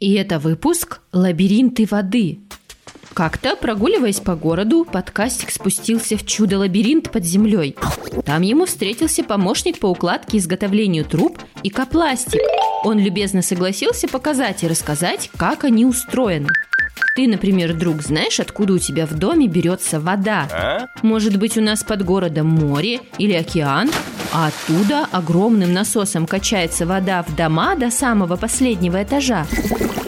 И это выпуск «Лабиринты воды». Как-то, прогуливаясь по городу, подкастик спустился в чудо-лабиринт под землей. Там ему встретился помощник по укладке и изготовлению труб и копластик. Он любезно согласился показать и рассказать, как они устроены. Ты, например, друг, знаешь, откуда у тебя в доме берется вода? А? Может быть, у нас под городом море или океан? А оттуда огромным насосом качается вода в дома до самого последнего этажа.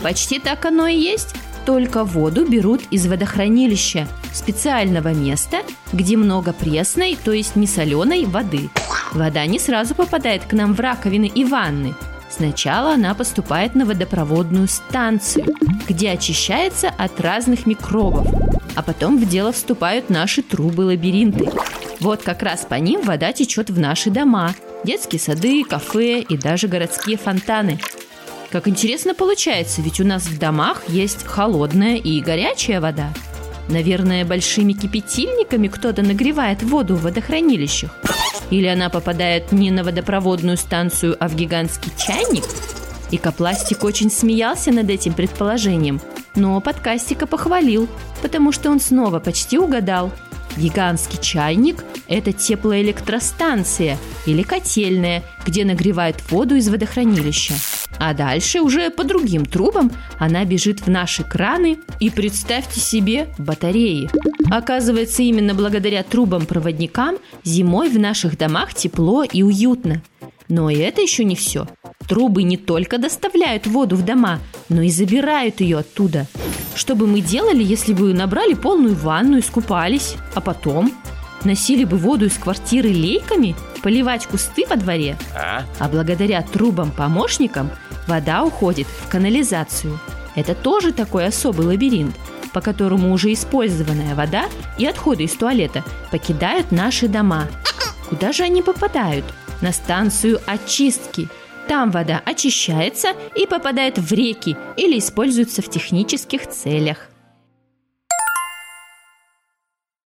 Почти так оно и есть. Только воду берут из водохранилища, специального места, где много пресной, то есть не соленой воды. Вода не сразу попадает к нам в раковины и ванны. Сначала она поступает на водопроводную станцию, где очищается от разных микробов. А потом в дело вступают наши трубы-лабиринты. Вот как раз по ним вода течет в наши дома, детские сады, кафе и даже городские фонтаны. Как интересно получается, ведь у нас в домах есть холодная и горячая вода. Наверное, большими кипятильниками кто-то нагревает воду в водохранилищах. Или она попадает не на водопроводную станцию, а в гигантский чайник? И Копластик очень смеялся над этим предположением, но подкастика похвалил, потому что он снова почти угадал – Гигантский чайник – это теплоэлектростанция или котельная, где нагревают воду из водохранилища. А дальше уже по другим трубам она бежит в наши краны и, представьте себе, батареи. Оказывается, именно благодаря трубам-проводникам зимой в наших домах тепло и уютно. Но и это еще не все. Трубы не только доставляют воду в дома, но и забирают ее оттуда. Что бы мы делали, если бы набрали полную ванну, искупались, а потом носили бы воду из квартиры лейками, поливать кусты во дворе? А, а благодаря трубам-помощникам вода уходит в канализацию. Это тоже такой особый лабиринт, по которому уже использованная вода и отходы из туалета покидают наши дома. Куда же они попадают? На станцию очистки – там вода очищается и попадает в реки или используется в технических целях.